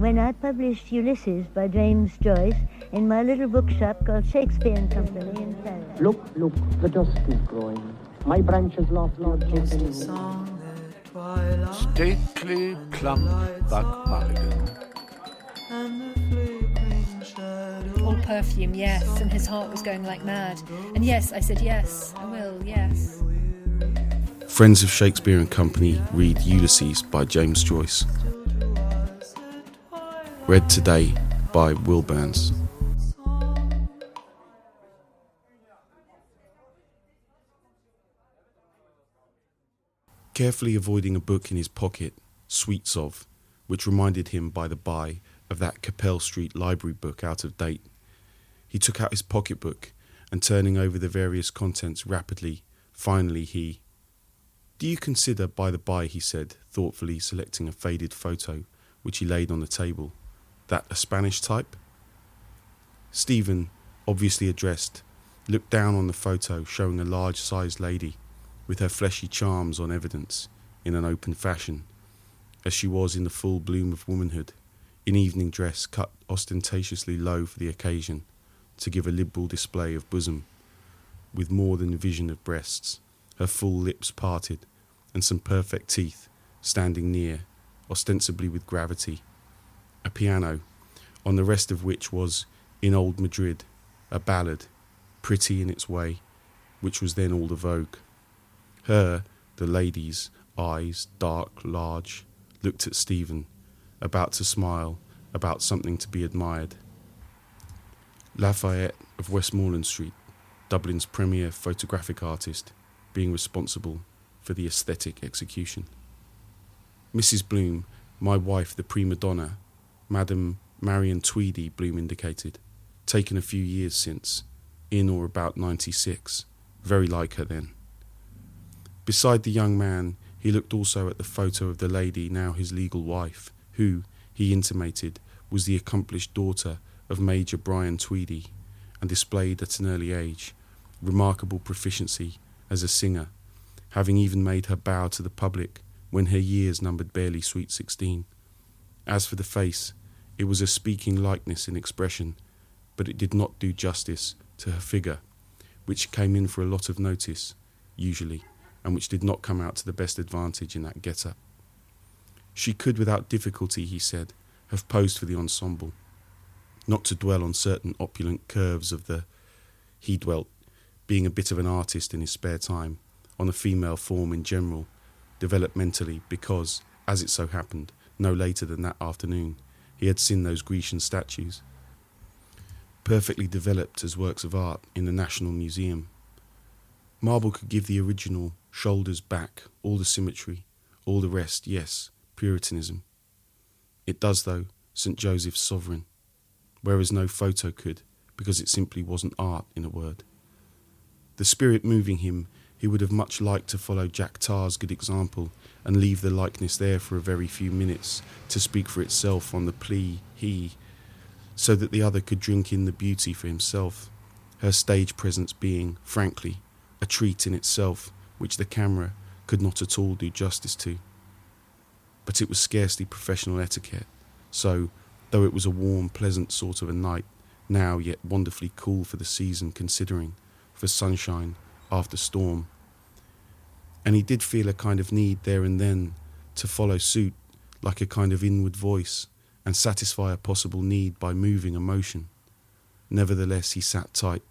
when I published Ulysses by James Joyce in my little bookshop called Shakespeare and Company in Paris. Look, look, the dusk is growing. My branches lost Lord Stately, plump Buck Mulligan. All perfume, yes, and his heart was going like mad. And yes, I said yes, I will, yes. Friends of Shakespeare and Company read Ulysses by James Joyce. Read today by Will Burns. Carefully avoiding a book in his pocket, Sweets of, which reminded him by the by of that Capel Street library book out of date, he took out his pocketbook and turning over the various contents rapidly, finally he. Do you consider, by the by, he said, thoughtfully selecting a faded photo which he laid on the table, that a Spanish type? Stephen, obviously addressed, looked down on the photo showing a large sized lady with her fleshy charms on evidence in an open fashion, as she was in the full bloom of womanhood, in evening dress cut ostentatiously low for the occasion to give a liberal display of bosom, with more than a vision of breasts, her full lips parted, and some perfect teeth standing near, ostensibly with gravity, a piano, on the rest of which was, in old Madrid, a ballad, pretty in its way, which was then all the vogue. Her, the lady's, eyes, dark, large, looked at Stephen, about to smile, about something to be admired. Lafayette of Westmoreland Street, Dublin's premier photographic artist, being responsible for the aesthetic execution. Mrs. Bloom, my wife, the prima donna, Madam Marion Tweedy, Bloom indicated, taken a few years since, in or about 96, very like her then. Beside the young man, he looked also at the photo of the lady, now his legal wife, who, he intimated, was the accomplished daughter of Major Brian Tweedy, and displayed at an early age remarkable proficiency as a singer, having even made her bow to the public when her years numbered barely sweet sixteen. As for the face, it was a speaking likeness in expression, but it did not do justice to her figure, which came in for a lot of notice, usually and which did not come out to the best advantage in that get up. She could, without difficulty, he said, have posed for the ensemble. Not to dwell on certain opulent curves of the. He dwelt, being a bit of an artist in his spare time, on a female form in general, developmentally, because, as it so happened, no later than that afternoon, he had seen those Grecian statues, perfectly developed as works of art in the National Museum. Marble could give the original shoulders back, all the symmetry, all the rest, yes, Puritanism. It does, though, St. Joseph's sovereign, whereas no photo could, because it simply wasn't art, in a word. The spirit moving him, he would have much liked to follow Jack Tar's good example and leave the likeness there for a very few minutes to speak for itself on the plea he, so that the other could drink in the beauty for himself, her stage presence being, frankly, a treat in itself which the camera could not at all do justice to. But it was scarcely professional etiquette, so, though it was a warm, pleasant sort of a night, now yet wonderfully cool for the season considering, for sunshine after storm, and he did feel a kind of need there and then to follow suit like a kind of inward voice and satisfy a possible need by moving emotion. Nevertheless, he sat tight,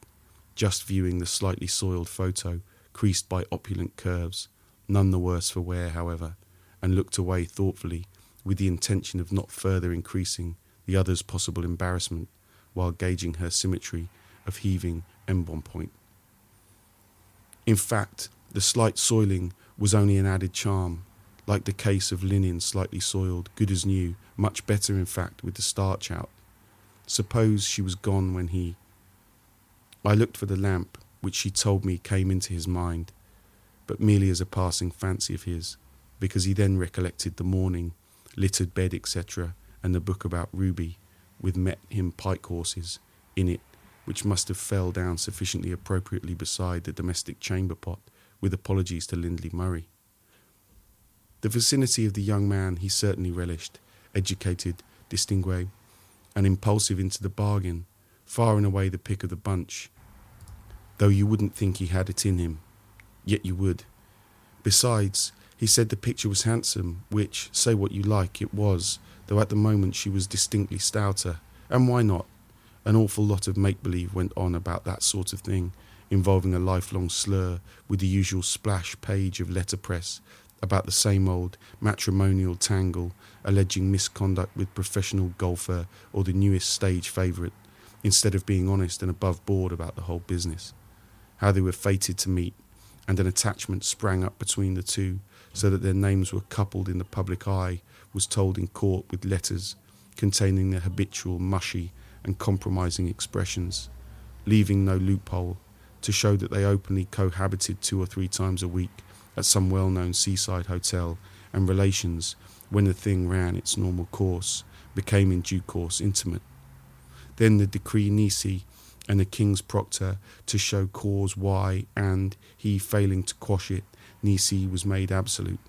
just viewing the slightly soiled photo creased by opulent curves, none the worse for wear, however, and looked away thoughtfully with the intention of not further increasing the other's possible embarrassment while gauging her symmetry of heaving embonpoint. In fact, the slight soiling was only an added charm, like the case of linen slightly soiled, good as new, much better in fact with the starch out. Suppose she was gone when he. I looked for the lamp, which she told me came into his mind, but merely as a passing fancy of his, because he then recollected the morning, littered bed, etc., and the book about Ruby, with met him pike horses in it, which must have fell down sufficiently appropriately beside the domestic chamber pot, with apologies to Lindley Murray. The vicinity of the young man he certainly relished, educated, distingue, and impulsive into the bargain, far and away the pick of the bunch, though you wouldn't think he had it in him, yet you would. Besides, he said the picture was handsome, which, say what you like, it was, though at the moment she was distinctly stouter. And why not? An awful lot of make believe went on about that sort of thing, involving a lifelong slur with the usual splash page of letterpress about the same old matrimonial tangle alleging misconduct with professional golfer or the newest stage favourite, instead of being honest and above board about the whole business. How they were fated to meet, and an attachment sprang up between the two, so that their names were coupled in the public eye, was told in court with letters containing the habitual mushy and compromising expressions, leaving no loophole to show that they openly cohabited two or three times a week at some well known seaside hotel, and relations, when the thing ran its normal course, became in due course intimate. Then the decree nisi and the king's proctor to show cause why, and he failing to quash it, nisi was made absolute.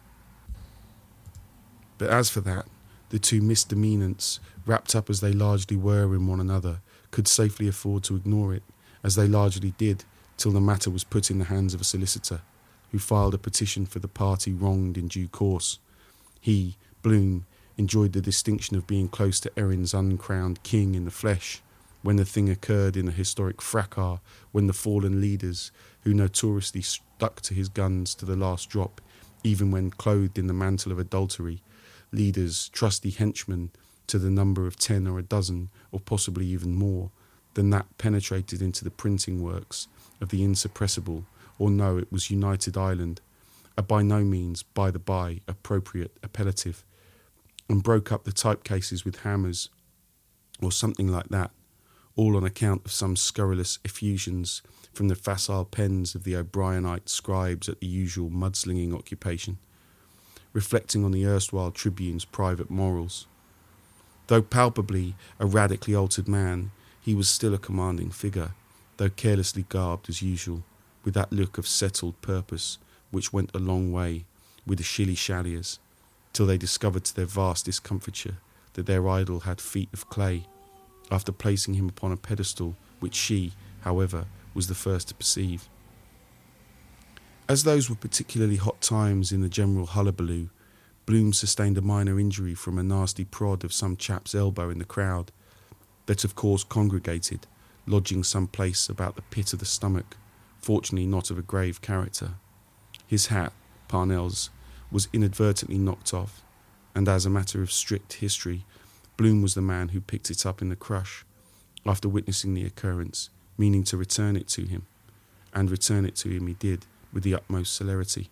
But as for that, the two misdemeanants, wrapped up as they largely were in one another, could safely afford to ignore it, as they largely did, till the matter was put in the hands of a solicitor, who filed a petition for the party wronged in due course. He, Bloom, enjoyed the distinction of being close to Erin's uncrowned king in the flesh, when the thing occurred in a historic fracas, when the fallen leaders, who notoriously stuck to his guns to the last drop, even when clothed in the mantle of adultery, leaders, trusty henchmen to the number of ten or a dozen, or possibly even more, than that penetrated into the printing works of the insuppressible, or no, it was United Ireland, a by no means, by the by, appropriate appellative, and broke up the typecases with hammers, or something like that, all on account of some scurrilous effusions from the facile pens of the O'Brienite scribes at the usual mudslinging occupation, reflecting on the erstwhile tribune's private morals. Though palpably a radically altered man, he was still a commanding figure, though carelessly garbed as usual, with that look of settled purpose which went a long way with the shilly shalliers, till they discovered to their vast discomfiture that their idol had feet of clay, after placing him upon a pedestal which she, however, was the first to perceive. As those were particularly hot times in the general hullabaloo, Bloom sustained a minor injury from a nasty prod of some chap's elbow in the crowd, that of course congregated, lodging some place about the pit of the stomach, fortunately not of a grave character. His hat, Parnell's, was inadvertently knocked off, and as a matter of strict history, Bloom was the man who picked it up in the crush, after witnessing the occurrence, meaning to return it to him, and return it to him he did with the utmost celerity.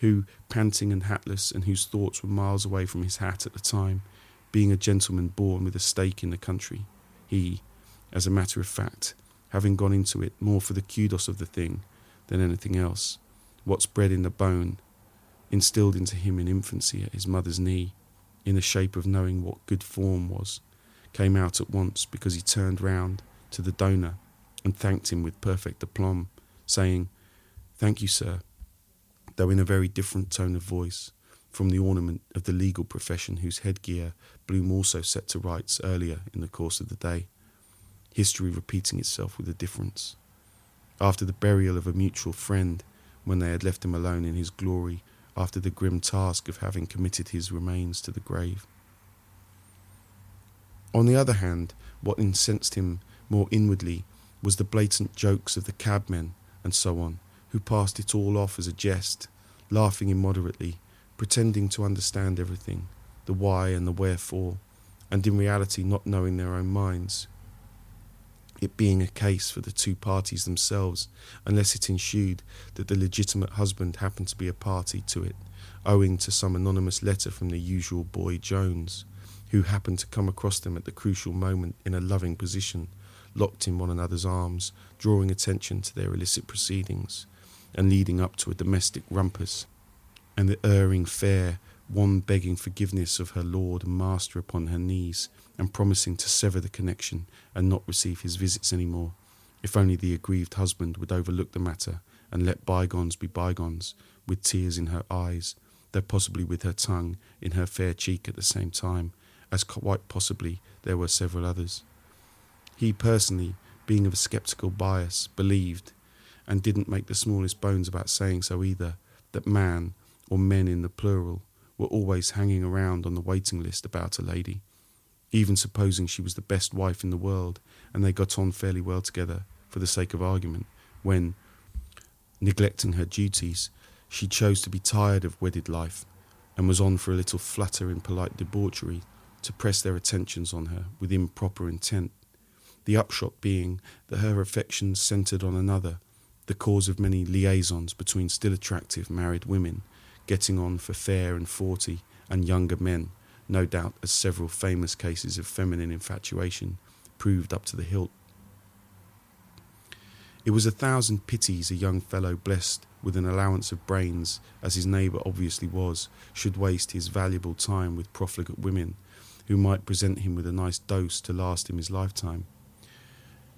Who, panting and hatless, and whose thoughts were miles away from his hat at the time, being a gentleman born with a stake in the country, he, as a matter of fact, having gone into it more for the kudos of the thing than anything else, what's bred in the bone, instilled into him in infancy at his mother's knee, in the shape of knowing what good form was, came out at once because he turned round to the donor and thanked him with perfect aplomb, saying, Thank you, sir, though in a very different tone of voice from the ornament of the legal profession whose headgear Bloom also set to rights earlier in the course of the day, history repeating itself with a difference. After the burial of a mutual friend, when they had left him alone in his glory after the grim task of having committed his remains to the grave. On the other hand, what incensed him more inwardly was the blatant jokes of the cabmen and so on, who passed it all off as a jest, laughing immoderately, pretending to understand everything, the why and the wherefore, and in reality not knowing their own minds. It being a case for the two parties themselves, unless it ensued that the legitimate husband happened to be a party to it, owing to some anonymous letter from the usual boy Jones, who happened to come across them at the crucial moment in a loving position, locked in one another's arms, drawing attention to their illicit proceedings, and leading up to a domestic rumpus, and the erring fair, one begging forgiveness of her lord and master upon her knees, and promising to sever the connection and not receive his visits any more, if only the aggrieved husband would overlook the matter and let bygones be bygones, with tears in her eyes, though possibly with her tongue in her fair cheek at the same time, as quite possibly there were several others. He personally, being of a sceptical bias, believed, and didn't make the smallest bones about saying so either, that man, or men in the plural, were always hanging around on the waiting list about a lady, even supposing she was the best wife in the world and they got on fairly well together for the sake of argument, when, neglecting her duties, she chose to be tired of wedded life and was on for a little flutter in polite debauchery to press their attentions on her with improper intent. The upshot being that her affections centred on another, the cause of many liaisons between still attractive married women, getting on for fair and forty and younger men, no doubt as several famous cases of feminine infatuation proved up to the hilt. It was a thousand pities a young fellow blessed with an allowance of brains, as his neighbour obviously was, should waste his valuable time with profligate women, who might present him with a nice dose to last him his lifetime.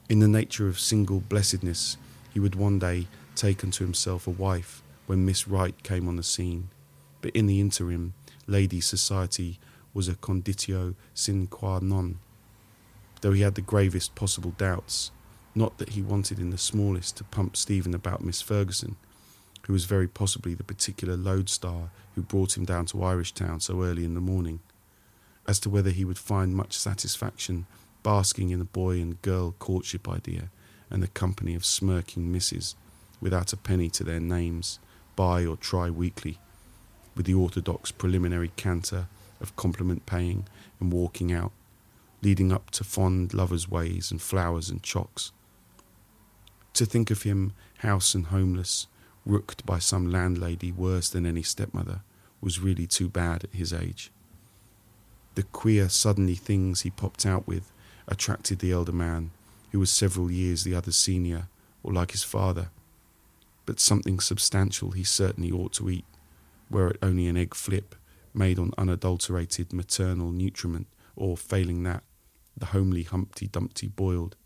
In the nature of single blessedness, he would one day take unto himself a wife when Miss Right came on the scene, but in the interim, lady society was a conditio sine qua non, though he had the gravest possible doubts, not that he wanted in the smallest to pump Stephen about Miss Ferguson, who was very possibly the particular lodestar who brought him down to Irish Town so early in the morning, as to whether he would find much satisfaction basking in the boy and girl courtship idea and the company of smirking misses without a penny to their names, buy or try weekly, with the orthodox preliminary canter of compliment paying and walking out, leading up to fond lovers' ways and flowers and chocks. To think of him house and homeless, rooked by some landlady worse than any stepmother, was really too bad at his age. The queer, suddenly things he popped out with attracted the elder man, who was several years the other's senior, or like his father. But something substantial he certainly ought to eat, were it only an egg flip made on unadulterated maternal nutriment, or failing that, the homely Humpty Dumpty boiled.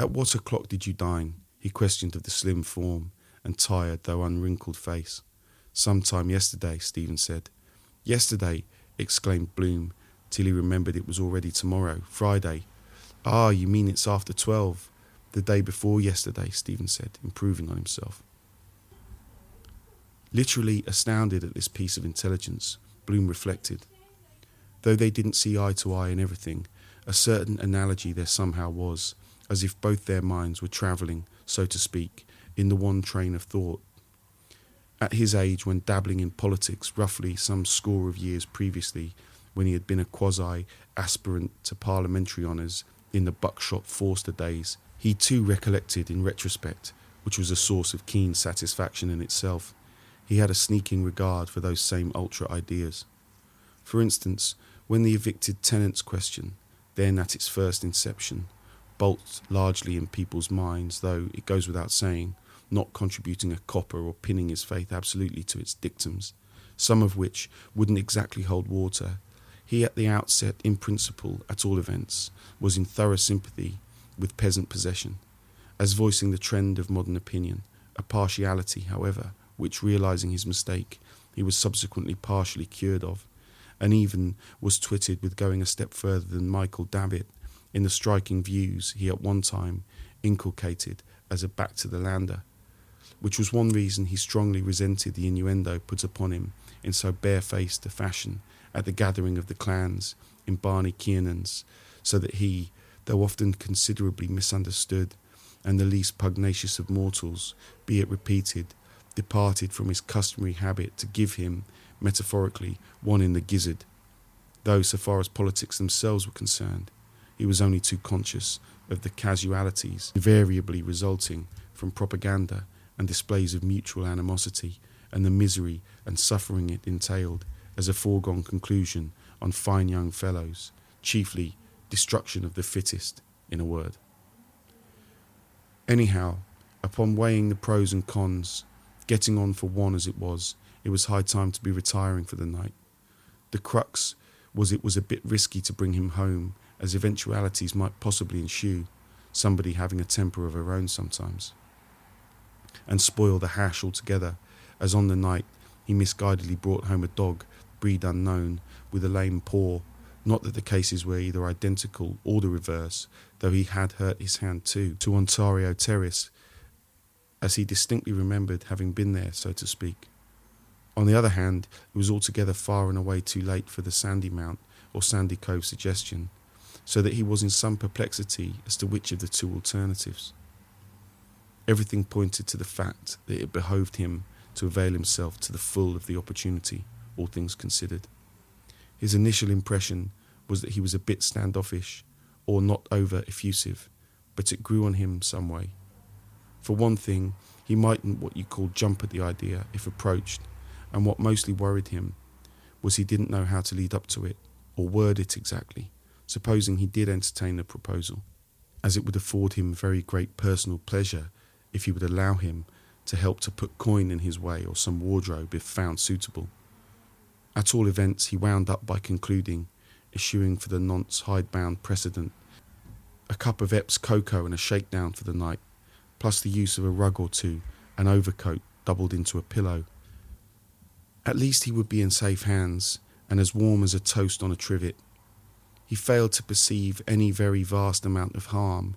At what o'clock did you dine? he questioned of the slim form and tired though unwrinkled face. Some time yesterday, Stephen said. Yesterday, exclaimed Bloom, till he remembered it was already tomorrow, Friday. Ah, you mean it's after twelve. The day before yesterday, Stephen said, improving on himself. Literally astounded at this piece of intelligence, Bloom reflected. Though they didn't see eye to eye in everything, a certain analogy there somehow was, as if both their minds were travelling so to speak, in the one train of thought. At his age, when dabbling in politics, roughly some score of years previously, when he had been a quasi aspirant to parliamentary honours in the buckshot Forster days, he too recollected in retrospect, which was a source of keen satisfaction in itself. He had a sneaking regard for those same ultra ideas. For instance, when the evicted tenants question, then at its first inception, bulked largely in people's minds, though it goes without saying, not contributing a copper or pinning his faith absolutely to its dictums, some of which wouldn't exactly hold water. He, at the outset, in principle, at all events, was in thorough sympathy with peasant possession, as voicing the trend of modern opinion, a partiality, however, which, realizing his mistake, he was subsequently partially cured of, and even was twitted with going a step further than Michael Davitt in the striking views he at one time inculcated as a back to the lander, which was one reason he strongly resented the innuendo put upon him in so barefaced a fashion at the gathering of the clans in Barney Kiernan's, so that he, though often considerably misunderstood, and the least pugnacious of mortals, be it repeated, departed from his customary habit to give him, metaphorically, one in the gizzard, though so far as politics themselves were concerned, he was only too conscious of the casualties invariably resulting from propaganda and displays of mutual animosity and the misery and suffering it entailed as a foregone conclusion on fine young fellows, chiefly destruction of the fittest, in a word. Anyhow, upon weighing the pros and cons, getting on for one as it was, it was high time to be retiring for the night. The crux was it was a bit risky to bring him home as eventualities might possibly ensue, somebody having a temper of her own sometimes, and spoil the hash altogether, as on the night he misguidedly brought home a dog, breed unknown, with a lame paw. Not that the cases were either identical or the reverse, though he had hurt his hand too, to Ontario Terrace, as he distinctly remembered having been there, so to speak. On the other hand, it was altogether far and away too late for the Sandy Mount or Sandy Cove suggestion, so that he was in some perplexity as to which of the two alternatives. Everything pointed to the fact that it behoved him to avail himself to the full of the opportunity, all things considered. His initial impression was that he was a bit standoffish or not over effusive, but it grew on him some way. For one thing, he mightn't what you call jump at the idea if approached, and what mostly worried him was he didn't know how to lead up to it or word it exactly, supposing he did entertain the proposal, as it would afford him very great personal pleasure if he would allow him to help to put coin in his way or some wardrobe if found suitable. At all events, he wound up by concluding, issuing for the nonce hidebound precedent, a cup of Epps cocoa and a shakedown for the night, plus the use of a rug or two, an overcoat doubled into a pillow. At least he would be in safe hands and as warm as a toast on a trivet. He failed to perceive any very vast amount of harm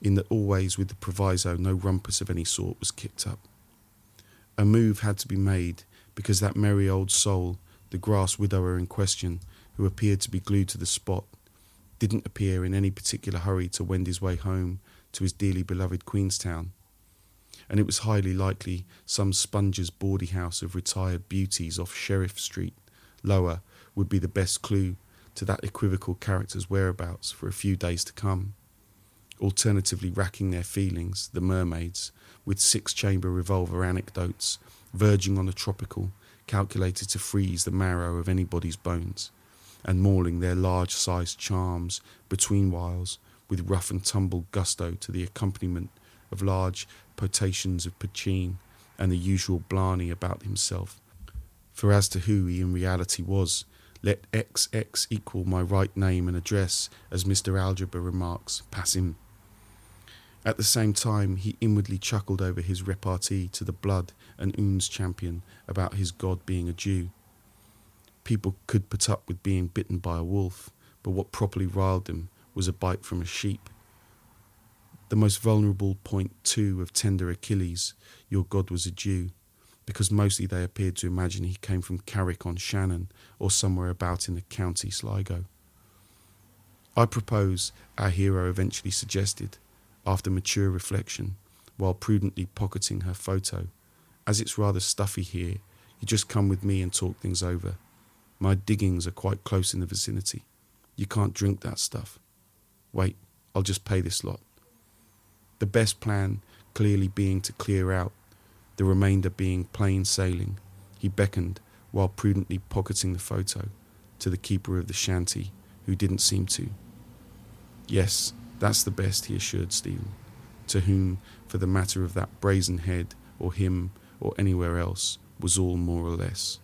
in that always with the proviso no rumpus of any sort was kicked up. A move had to be made because that merry old soul, the grass widower in question, who appeared to be glued to the spot, didn't appear in any particular hurry to wend his way home to his dearly beloved Queenstown. And it was highly likely some sponger's bawdy house of retired beauties off Sheriff Street, lower, would be the best clue to that equivocal character's whereabouts for a few days to come alternatively racking their feelings, the mermaids, with six chamber revolver anecdotes verging on the tropical, calculated to freeze the marrow of anybody's bones, and mauling their large sized charms between whiles with rough and tumble gusto to the accompaniment of large potations of poitín and the usual blarney about himself. For as to who he in reality was, let XX equal my right name and address, as Mr. Algebra remarks, pass him. At the same time, he inwardly chuckled over his repartee to the blood and oons champion about his God being a Jew. People could put up with being bitten by a wolf, but what properly riled them was a bite from a sheep. The most vulnerable point, too, of tender Achilles, your God was a Jew, because mostly they appeared to imagine he came from Carrick on Shannon or somewhere about in the county Sligo. I propose, our hero eventually suggested, after mature reflection, while prudently pocketing her photo. As it's rather stuffy here, you just come with me and talk things over. My diggings are quite close in the vicinity. You can't drink that stuff. Wait, I'll just pay this lot. The best plan clearly being to clear out, the remainder being plain sailing. He beckoned, while prudently pocketing the photo, to the keeper of the shanty, who didn't seem to. Yes, that's the best, he assured Stephen, to whom, for the matter of that brazen head, or him, or anywhere else, was all more or less.